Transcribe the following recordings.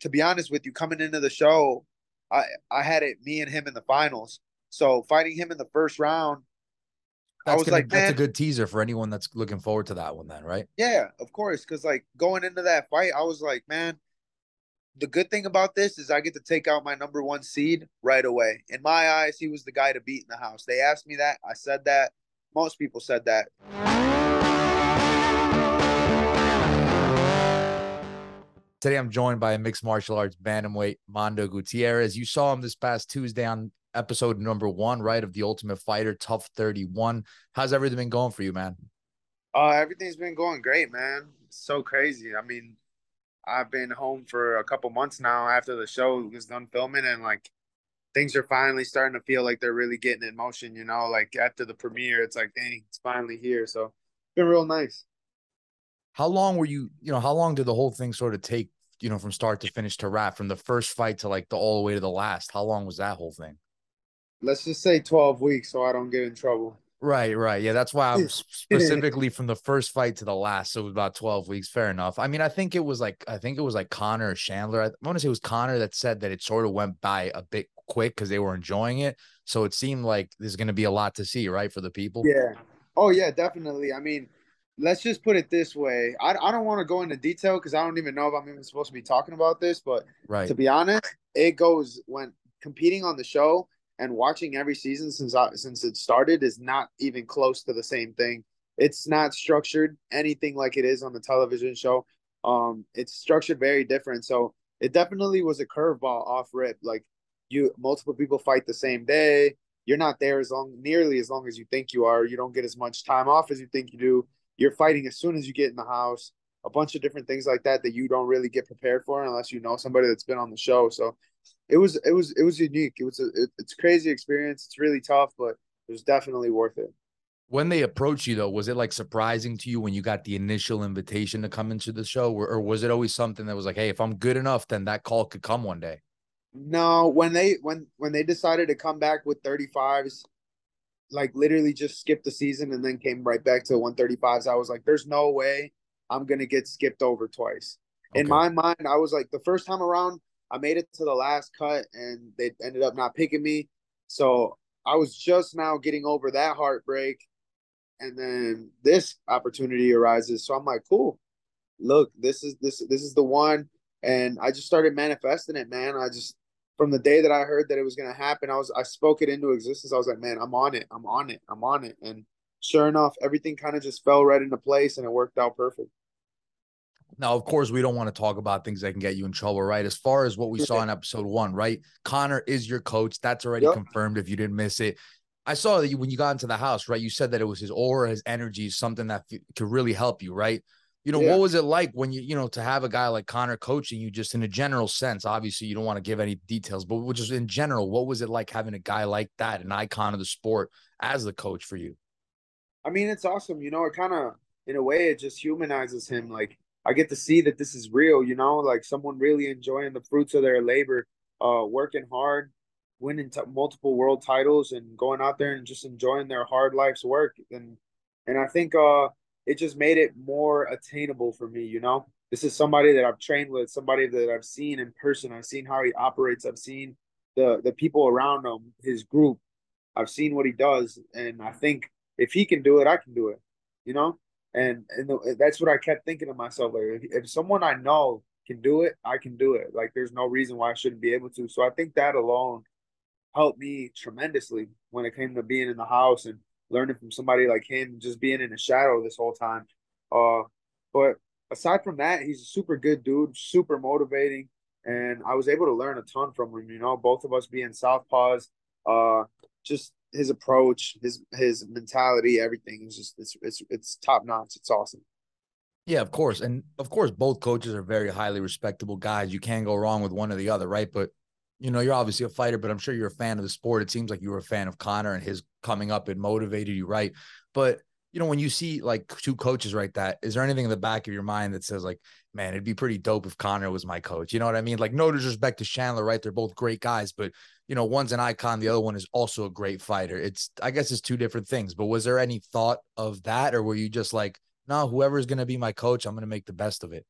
to be honest with you, coming into the show, I I had it me and him in the finals. So fighting him in the first round, that's I was gonna, like, that's a good teaser for anyone that's looking forward to that one. Then, right? Yeah, of course. Because like going into that fight, I was like, man, the good thing about this is I get to take out my number one seed right away. In my eyes, he was the guy to beat in the house. They asked me that. I said that. Most people said that. Today I'm joined by a mixed martial arts bantamweight, Mando Gutierrez. You saw him this past Tuesday on episode number one, right, of The Ultimate Fighter, TUF 31. How's everything been going for you, man? Uh, everything's been going great, man. It's so crazy. I mean, I've been home for a couple months now after the show was done filming, and like things are finally starting to feel like they're really getting in motion. You know, like after the premiere, it's like, dang, it's finally here. So it's been real nice how long were you you know how long did the whole thing sort of take you know from start to finish to wrap from the first fight to like the all the way to the last? How long was that whole thing? Let's just say 12 weeks so i don't get in trouble. Right right. Yeah that's why i'm specifically from the first fight to the last so it was about 12 weeks fair enough. I mean i think it was like i think it was like Conor or chandler i want to say it was Conor that said that it sort of went by a bit quick because they were enjoying it so it seemed like there's going to be a lot to see right for the people? Yeah. Oh yeah definitely. I mean let's just put it this way. I, I don't want to go into detail because I don't even know if I'm even supposed to be talking about this. But right. to be honest, it goes when competing on the show and watching every season since I, since it started is not even close to the same thing. It's not structured anything like it is on the television show. Um, it's structured very different. So it definitely was a curveball off rip. Like you, multiple people fight the same day. You're not there as long, nearly as long as you think you are. You don't get as much time off as you think you do you're fighting as soon as you get in the house, a bunch of different things like that that you don't really get prepared for unless you know somebody that's been on the show. So it was it was it was unique. It was a it, it's a crazy experience. It's really tough, but it was definitely worth it. When they approached you though, was it like surprising to you when you got the initial invitation to come into the show, or, or was it always something that was like, hey, if I'm good enough, then that call could come one day? No, when they when when they decided to come back with 35s, like literally just skipped the season and then came right back to 135s. I was like, there's no way I'm gonna get skipped over twice. Okay. In my mind, I was like, the first time around, I made it to the last cut and they ended up not picking me. So I was just now getting over that heartbreak. And then this opportunity arises. So I'm like, cool. Look, this is this this is the one. And I just started manifesting it, man. I just from the day that I heard that it was going to happen, I was I spoke it into existence. I was like, man, I'm on it. I'm on it. I'm on it. And sure enough, everything kind of just fell right into place and it worked out perfect. Now, of course, we don't want to talk about things that can get you in trouble, right? As far as what we saw in episode one, right? Connor is your coach. That's already yep. confirmed if you didn't miss it. I saw that you, when you got into the house, right? You said that it was his aura, his energy, something that f- could really help you, right? You know, yeah. what was it like when you, you know, to have a guy like Conor coaching you just in a general sense? Obviously, you don't want to give any details, but just in general, what was it like having a guy like that, an icon of the sport, as the coach for you? I mean, it's awesome. You know, it kind of, in a way, it just humanizes him. Like, I get to see that this is real, you know, like someone really enjoying the fruits of their labor, uh, working hard, winning t- multiple world titles, and going out there and just enjoying their hard life's work. And and I think uh, it just made it more attainable for me, you know? This is somebody that I've trained with, somebody that I've seen in person. I've seen how he operates. I've seen the the people around him, his group. I've seen what he does, and I think if he can do it, I can do it. You know, and and the, that's what I kept thinking to myself. Like, if, if someone I know can do it, I can do it. Like, there's no reason why I shouldn't be able to. So I think that alone helped me tremendously when it came to being in the house and learning from somebody like him, just being in the shadow this whole time. Uh, but aside from that, he's a super good dude, super motivating, and I was able to learn a ton from him. You know, both of us being southpaws, uh, just his approach, his his mentality, everything is just it's it's it's top notch. It's awesome. Yeah, of course, and of course, both coaches are very highly respectable guys. You can't go wrong with one or the other, right? But you know, you're obviously a fighter, but I'm sure you're a fan of the sport. It seems like you were a fan of Conor and his coming up It motivated you, right? But you know, when you see like two coaches right that, is there anything in the back of your mind that says like, man, it'd be pretty dope if Conor was my coach? You know what I mean? Like, no disrespect to Chandler, right? They're both great guys, but you know, one's an icon, the other one is also a great fighter. It's I guess it's two different things. But was there any thought of that, or were you just like, no, whoever's gonna be my coach, I'm gonna make the best of it?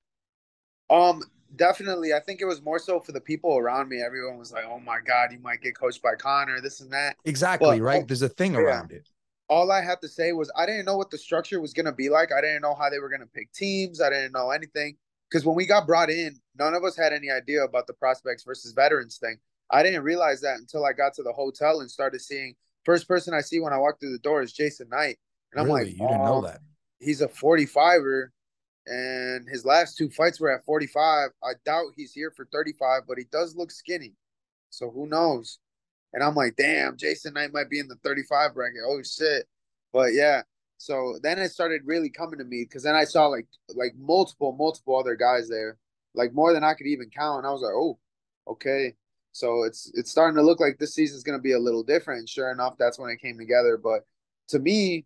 Um, definitely. I think it was more so for the people around me. Everyone was like, "Oh my god, you might get coached by Conor, this and that." Exactly, but, right? There's a thing around it. All I had to say was I didn't know what the structure was going to be like. I didn't know how they were going to pick teams. I didn't know anything because when we got brought in, none of us had any idea about the prospects versus veterans thing. I didn't realize that until I got to the hotel and started seeing. First person I see when I walk through the door is Jason Knight, and I'm like, you didn't know that he's a 45er and his last two fights were at 45. I doubt he's here for 35, but he does look skinny. So who knows? And I'm like, damn, Jason Knight might be in the 35 bracket. Oh shit. But yeah. So then it started really coming to me because then I saw like like multiple, multiple other guys there, like more than I could even count. And I was like, oh, okay. So it's it's starting to look like this season's gonna be a little different. And sure enough, that's when it came together. But to me,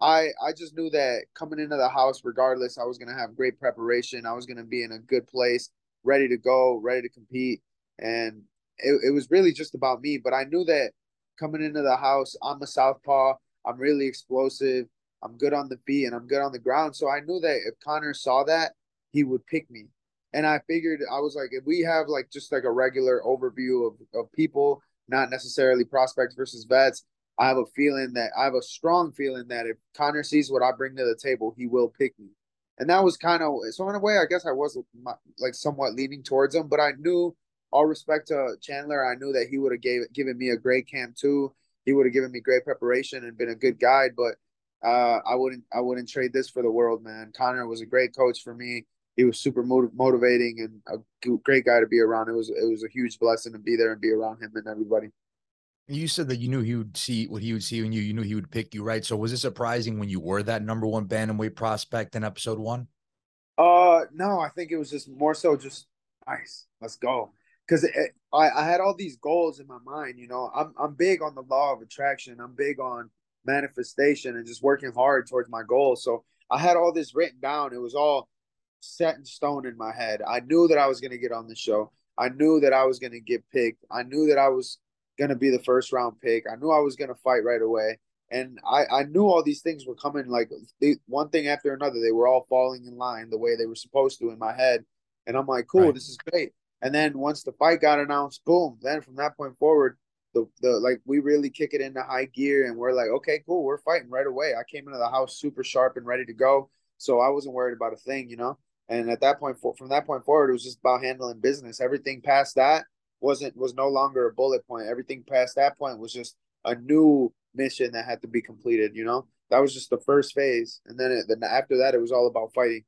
I I just knew that coming into the house, regardless, I was gonna have great preparation. I was gonna be in a good place, ready to go, ready to compete, and it, it was really just about me. But I knew that coming into the house, I'm a southpaw. I'm really explosive. I'm good on the feet and I'm good on the ground. So I knew that if Conor saw that, he would pick me. And I figured I was like, if we have like just like a regular overview of, of people, not necessarily prospects versus vets, I have a feeling that I have a strong feeling that if Conor sees what I bring to the table, he will pick me. And that was kind of so in a way, I guess I was like somewhat leaning towards him, but I knew all respect to Chandler, I knew that he would have gave given me a great camp too. He would have given me great preparation and been a good guide, but uh, I wouldn't I wouldn't trade this for the world, man. Conor was a great coach for me. He was super motiv- motivating and a great guy to be around. It was it was a huge blessing to be there and be around him and everybody. You said that you knew he would see what he would see in you. You knew he would pick you, right? So was it surprising when you were that number one bantamweight prospect in episode one? Uh, no, I think it was just more so just nice. Let's go. Because I, I had all these goals in my mind. You know, I'm I'm big on the law of attraction. I'm big on manifestation and just working hard towards my goals. So I had all this written down. It was all set in stone in my head. I knew that I was going to get on the show. I knew that I was going to get picked. I knew that I was going to be the first round pick. I knew I was going to fight right away. And I, I knew all these things were coming like they, one thing after another. They were all falling in line the way they were supposed to in my head. And I'm like, cool, right. this is great. And then once the fight got announced, boom, then from that point forward, the, the like we really kick it into high gear and we're like, okay, cool, we're fighting right away. I came into the house super sharp and ready to go. So I wasn't worried about a thing, you know? And at that point, from that point forward, it was just about handling business. Everything past that wasn't was no longer a bullet point. Everything past that point was just a new mission that had to be completed. You know, that was just the first phase, and then it, then after that, it was all about fighting.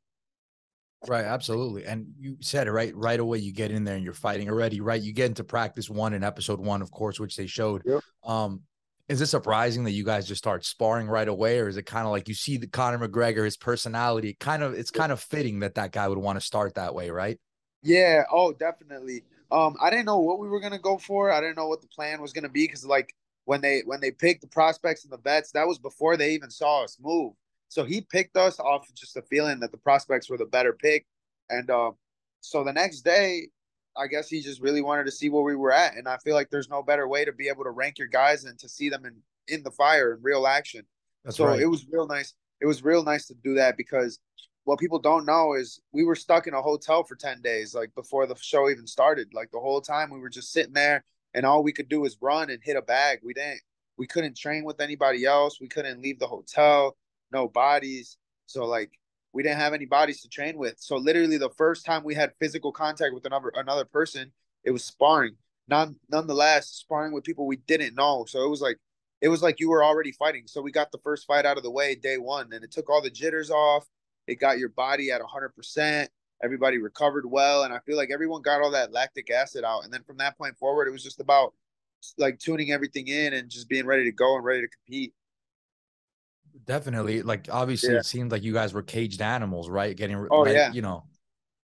Right, absolutely. And you said it right right away. You get in there and you're fighting already, right? You get into practice one in episode one, of course, which they showed. Yep. Um, is it surprising that you guys just start sparring right away, or is it kind of like you see the Conor McGregor, his personality? Kind of, it's kind of fitting that that guy would want to start that way, right? Yeah. Oh, definitely. Um, I didn't know what we were gonna go for. I didn't know what the plan was gonna be because like when they when they picked the prospects and the vets, that was before they even saw us move. So he picked us off of just a feeling that the prospects were the better pick, and uh, so the next day, I guess he just really wanted to see where we were at, and I feel like there's no better way to be able to rank your guys and to see them in in the fire in real action. That's so right. it was real nice. It was real nice to do that because what people don't know is we were stuck in a hotel for 10 days like before the show even started. Like the whole time we were just sitting there and all we could do was run and hit a bag. We didn't we couldn't train with anybody else. We couldn't leave the hotel no bodies. So like we didn't have any bodies to train with. So literally the first time we had physical contact with another another person it was sparring. None, nonetheless sparring with people we didn't know. So it was like it was like you were already fighting. So we got the first fight out of the way day one and it took all the jitters off it got your body at 100%. Everybody recovered well. And I feel like everyone got all that lactic acid out. And then from that point forward, it was just about like tuning everything in and just being ready to go and ready to compete. Definitely. Like, obviously, yeah. it seemed like you guys were caged animals, right? Getting, oh, ready, yeah. you know,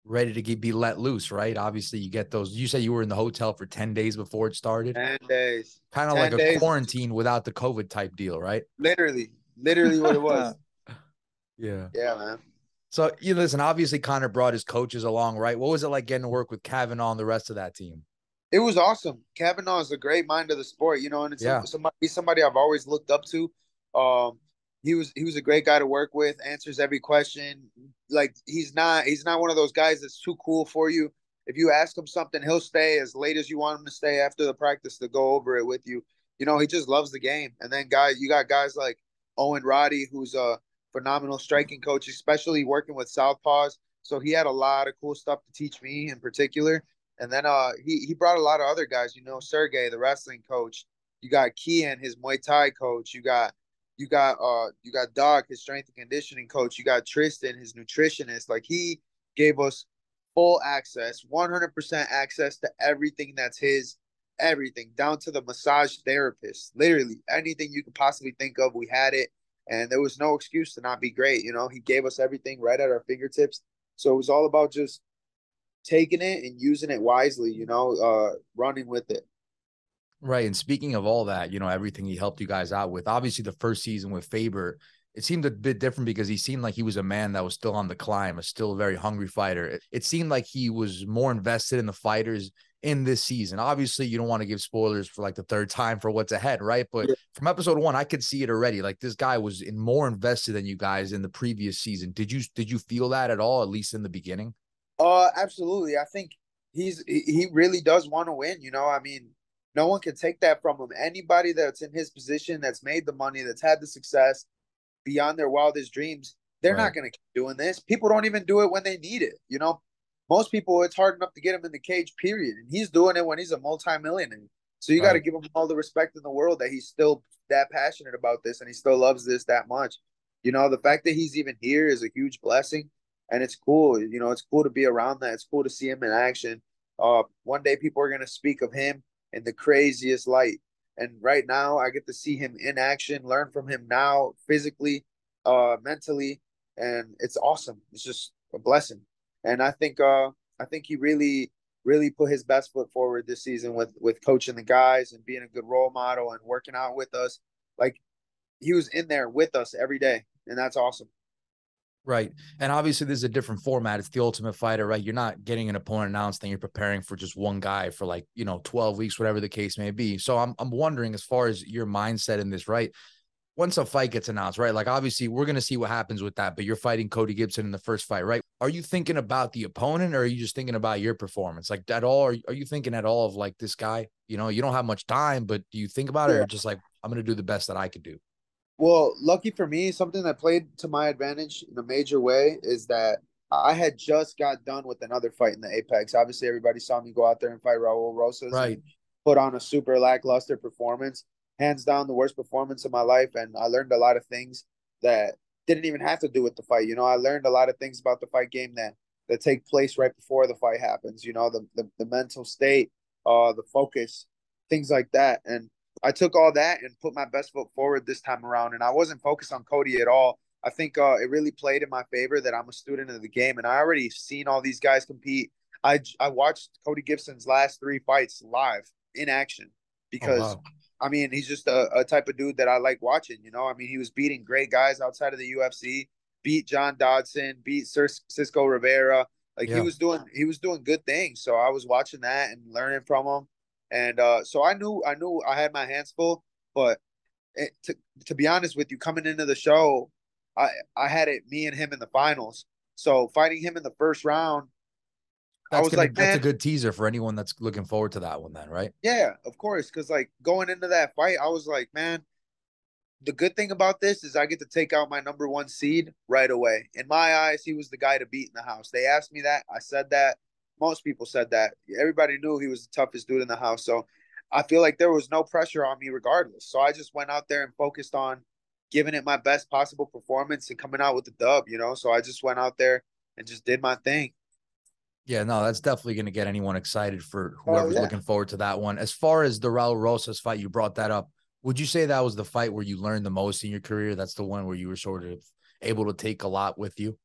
ready to get, be let loose, right? Obviously, you get those. You said you were in the hotel for 10 days before it started. 10 days. Kind of like days. a quarantine without the COVID type deal, right? Literally, literally what it was. yeah. Yeah, man. So you listen, obviously Conor brought his coaches along, right? What was it like getting to work with Kavanagh and the rest of that team? It was awesome. Kavanagh is a great mind of the sport, you know, and it's yeah. somebody somebody I've always looked up to. Um, he was he was a great guy to work with, answers every question. Like he's not he's not one of those guys that's too cool for you. if you ask him something, he'll stay as late as you want him to stay after the practice to go over it with you. You know, he just loves the game. And then guys, you got guys like Owen Roddy, who's a phenomenal striking coach, especially working with southpaws. So he had a lot of cool stuff to teach me in particular. And then uh he he brought a lot of other guys, you know, Sergey, the wrestling coach. You got Kian, his Muay Thai coach. You got you got uh you got Doc, his strength and conditioning coach. You got Tristan, his nutritionist. Like he gave us full access, 100% access to everything that's his, everything down to the massage therapist. Literally anything you could possibly think of, we had it. And there was no excuse to not be great. You know, he gave us everything right at our fingertips. So it was all about just taking it and using it wisely, you know, uh, running with it. Right. And speaking of all that, you know, everything he helped you guys out with, obviously the first season with Faber, it seemed a bit different because he seemed like he was a man that was still on the climb, a still very hungry fighter. It, it seemed like he was more invested in the fighters in this season. Obviously, you don't want to give spoilers for like the third time for what's ahead, right? But yeah. from episode one, I could see it already. Like this guy was in more invested than you guys in the previous season. Did you did you feel that at all, at least in the beginning? Uh absolutely. I think he's he really does want to win. You know, I mean, no one can take that from him. Anybody that's in his position, that's made the money, that's had the success, beyond their wildest dreams, they're right. not going to keep doing this. People don't even do it when they need it. You know, most people, it's hard enough to get him in the cage, period. And he's doing it when he's a multimillionaire. So you right. got to give him all the respect in the world that he's still that passionate about this and he still loves this that much. You know, the fact that he's even here is a huge blessing. And it's cool. You know, it's cool to be around that. It's cool to see him in action. Uh, one day people are going to speak of him in the craziest light. And right now, I get to see him in action, learn from him now, physically, uh, mentally, and it's awesome. It's just a blessing. And I think, uh, I think he really, really put his best foot forward this season with with coaching the guys and being a good role model and working out with us. Like he was in there with us every day, and that's awesome. Right. And obviously this is a different format. It's the ultimate fighter, right? You're not getting an opponent announced and you're preparing for just one guy for like, you know, 12 weeks, whatever the case may be. So I'm I'm wondering as far as your mindset in this, right? Once a fight gets announced, right? Like obviously we're gonna see what happens with that, but you're fighting Cody Gibson in the first fight, right? Are you thinking about the opponent or are you just thinking about your performance? Like at all, are, are you thinking at all of like this guy? You know, you don't have much time, but do you think about it or just like I'm gonna do the best that I could do? Well, lucky for me, something that played to my advantage in a major way is that I had just got done with another fight in the Apex. Obviously, everybody saw me go out there and fight Raul Rosas. Right. Put on a super lackluster performance, hands down the worst performance of my life, and I learned a lot of things that didn't even have to do with the fight. You know, I learned a lot of things about the fight game that that take place right before the fight happens. You know, the the, the mental state, uh, the focus, things like that, and I took all that and put my best foot forward this time around, and I wasn't focused on Cody at all. I think uh, it really played in my favor that I'm a student of the game, and I already seen all these guys compete. I I watched Cody Gibson's last three fights live in action because oh, wow. I mean he's just a, a type of dude that I like watching. You know, I mean he was beating great guys outside of the UFC, beat John Dodson, beat Sir Cisco Rivera. Like yeah. he was doing he was doing good things. So I was watching that and learning from him. And uh, so I knew I knew I had my hands full, but it, to to be honest with you, coming into the show, I I had it me and him in the finals. So fighting him in the first round, that's I was gonna, like, that's a good teaser for anyone that's looking forward to that one, then, right? Yeah, of course. Because like going into that fight, I was like, man, the good thing about this is I get to take out my number one seed right away. In my eyes, he was the guy to beat in the house. They asked me that. I said that most people said that. Everybody knew he was the toughest dude in the house. So I feel like there was no pressure on me regardless. So I just went out there and focused on giving it my best possible performance and coming out with the dub, you know? So I just went out there and just did my thing. Yeah, no, that's definitely going to get anyone excited for oh, whoever's oh, yeah. looking forward to that one. As far as the Raul Rosas fight, you brought that up. Would you say that was the fight where you learned the most in your career? That's the one where you were sort of able to take a lot with you?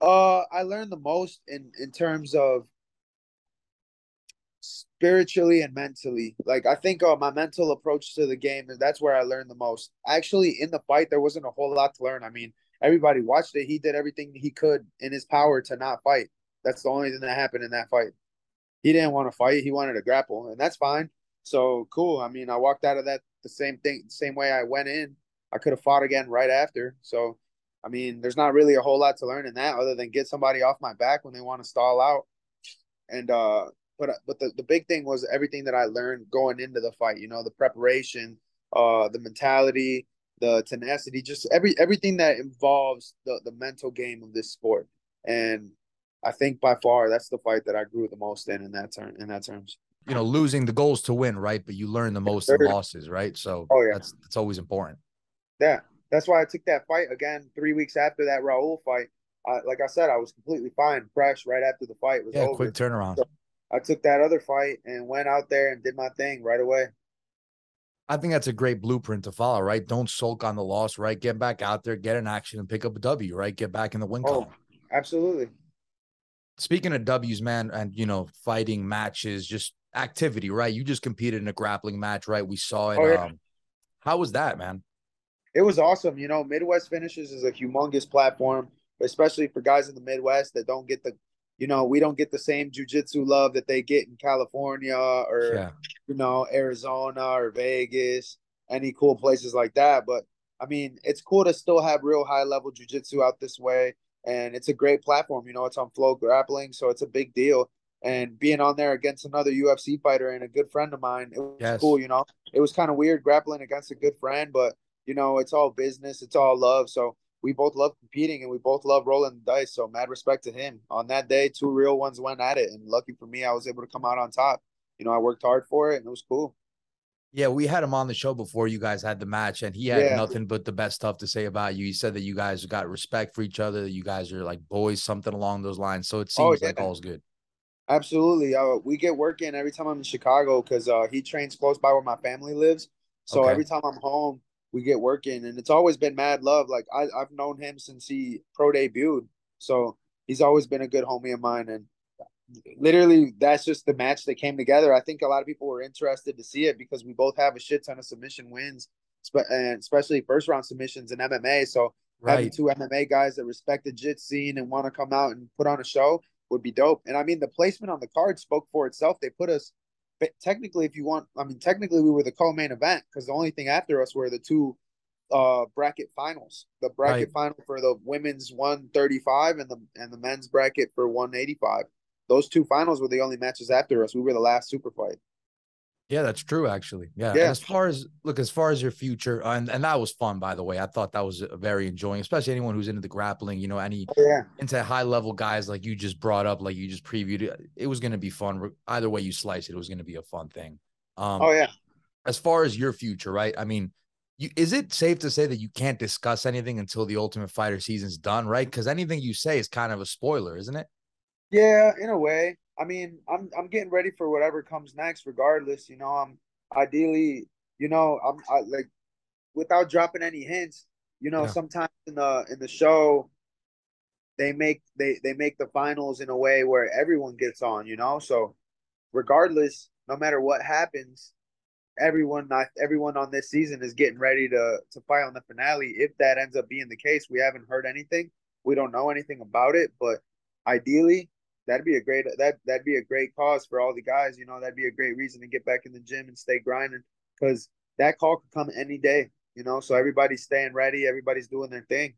Uh, I learned the most in in terms of spiritually and mentally. Like I think uh, my mental approach to the game that's where I learned the most. Actually, in the fight, there wasn't a whole lot to learn. I mean, everybody watched it. He did everything he could in his power to not fight. That's the only thing that happened in that fight. He didn't want to fight. He wanted to grapple, and that's fine. So cool. I mean, I walked out of that the same thing, same way I went in. I could have fought again right after. So I mean, there's not really a whole lot to learn in that other than get somebody off my back when they want to stall out. and uh, but but the the big thing was everything that I learned going into the fight. You know, the preparation, uh, the mentality, the tenacity, just every everything that involves the the mental game of this sport. And I think by far that's the fight that I grew the most in in that term in that terms. You know, losing the goals to win, right? But you learn the most in losses, right? So oh, yeah. that's that's always important. Yeah. That's why I took that fight again three weeks after that Raul fight. I, like I said, I was completely fine, fresh right after the fight was yeah, over. quick turnaround. So I took that other fight and went out there and did my thing right away. I think that's a great blueprint to follow, right? Don't sulk on the loss, right? Get back out there, get an action, and pick up a W, right? Get back in the win oh, column. Absolutely. Speaking of W's, man, and you know, fighting matches, just activity, right? You just competed in a grappling match, right? We saw it. Oh, yeah. um, how was that, man? It was awesome. You know, Midwest Finishes is a humongous platform, especially for guys in the Midwest that don't get the, you know, we don't get the same jujitsu love that they get in California or, yeah. you know, Arizona or Vegas, any cool places like that. But I mean, it's cool to still have real high level jujitsu out this way and it's a great platform. You know, it's on FloGrappling, so it's a big deal. And being on there against another UFC fighter and a good friend of mine, it was yes. cool. You know, it was kind of weird grappling against a good friend, but you know, it's all business, it's all love. So we both love competing and we both love rolling the dice. So mad respect to him. On that day, two real ones went at it, and lucky for me, I was able to come out on top. You know, I worked hard for it, and it was cool. Yeah, we had him on the show before you guys had the match, and he had yeah. nothing but the best stuff to say about you. He said that you guys got respect for each other, that you guys are like boys, something along those lines. So it oh, seems oh, yeah. like all's good. Absolutely. Uh, we get work in every time I'm in Chicago because uh, he trains close by where my family lives. So okay. every time I'm home, we get working, and it's always been mad love. Like I, I've known him since he pro debuted, so he's always been a good homie of mine, and literally that's just the match that came together. I think a lot of people were interested to see it because we both have a shit ton of submission wins, and especially first round submissions in MMA. So right. having two MMA guys that respect the jit scene and want to come out and put on a show would be dope. And I mean, the placement on the card spoke for itself. They put us but technically, if you want, I mean, technically we were the co-main event because the only thing after us were the two uh bracket finals the bracket right. final for the women's 135 and the and the men's bracket for 185 those two finals were the only matches after us. We were the last super fight. Yeah, that's true. Actually, yeah. yeah. as far as look, as far as your future, uh, and and that was fun, by the way. I thought that was very enjoying, especially anyone who's into the grappling. You know, any oh, yeah. into high level guys like you just brought up, like you just previewed. It, it was going to be fun. Either way you slice it, it was going to be a fun thing. Um, oh yeah. As far as your future, right? I mean, you, is it safe to say that you can't discuss anything until the Ultimate Fighter season's done, right? Because anything you say is kind of a spoiler, isn't it? Yeah, in a way. I mean, I'm I'm getting ready for whatever comes next, regardless. You know, I'm ideally, you know, I'm I, like, without dropping any hints. You know, yeah. sometimes in the in the show, they make they they make the finals in a way where everyone gets on. You know, so regardless, no matter what happens, everyone not everyone on this season is getting ready to to fight on the finale. If that ends up being the case, we haven't heard anything. We don't know anything about it, but ideally that'd be a great that that'd be a great cause for all the guys. You know, that'd be a great reason to get back in the gym and stay grinding because that call could come any day. You know, so everybody's staying ready. Everybody's doing their thing.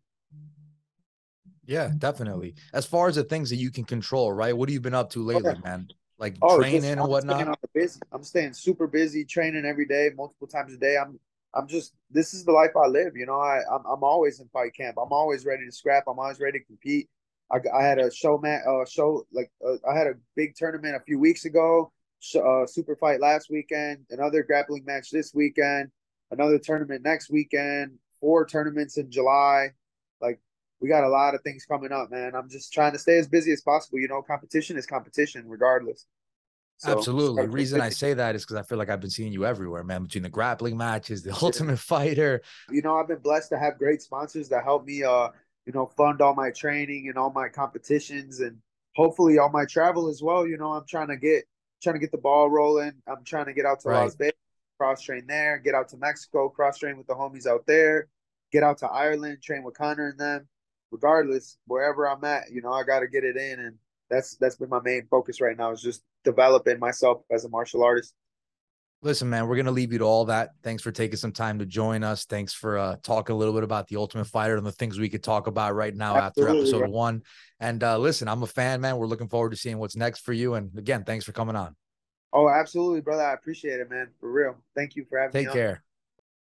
Yeah, definitely. As far as the things that you can control, right? What have you been up to lately, okay. man? Like oh, training just, and whatnot. busy. I'm staying super busy, training every day, multiple times a day. I'm I'm just this is the life I live. You know, I I'm, I'm always in fight camp. I'm always ready to scrap. I'm always ready to compete. I, I had a show man uh show like uh, I had a big tournament a few weeks ago, uh, super fight last weekend, another grappling match this weekend, another tournament next weekend, four tournaments in July. Like we got a lot of things coming up, man. I'm just trying to stay as busy as possible. You know, competition is competition regardless. So, Absolutely. The reason I say that is because I feel like I've been seeing you everywhere, man. Between the grappling matches, the Ultimate Fighter. You know, I've been blessed to have great sponsors that help me uh you know, fund all my training and all my competitions and hopefully all my travel as well. You know, I'm trying to get trying to get the ball rolling. I'm trying to get out to right. Las Vegas, cross train there, get out to Mexico, cross train with the homies out there, get out to Ireland, train with Conor and them. Regardless, wherever I'm at, you know, I got to get it in, and that's that's been my main focus right now is just developing myself as a martial artist. Listen, man, we're gonna leave you to all that. Thanks for taking some time to join us. Thanks for uh, talking a little bit about the Ultimate Fighter and the things we could talk about right now Absolutely, after episode one. And uh, listen, I'm a fan, man. We're looking forward to seeing what's next for you. And again, thanks for coming on. Oh, absolutely, brother. I appreciate it, man. For real. Thank you for having Take me. Take care.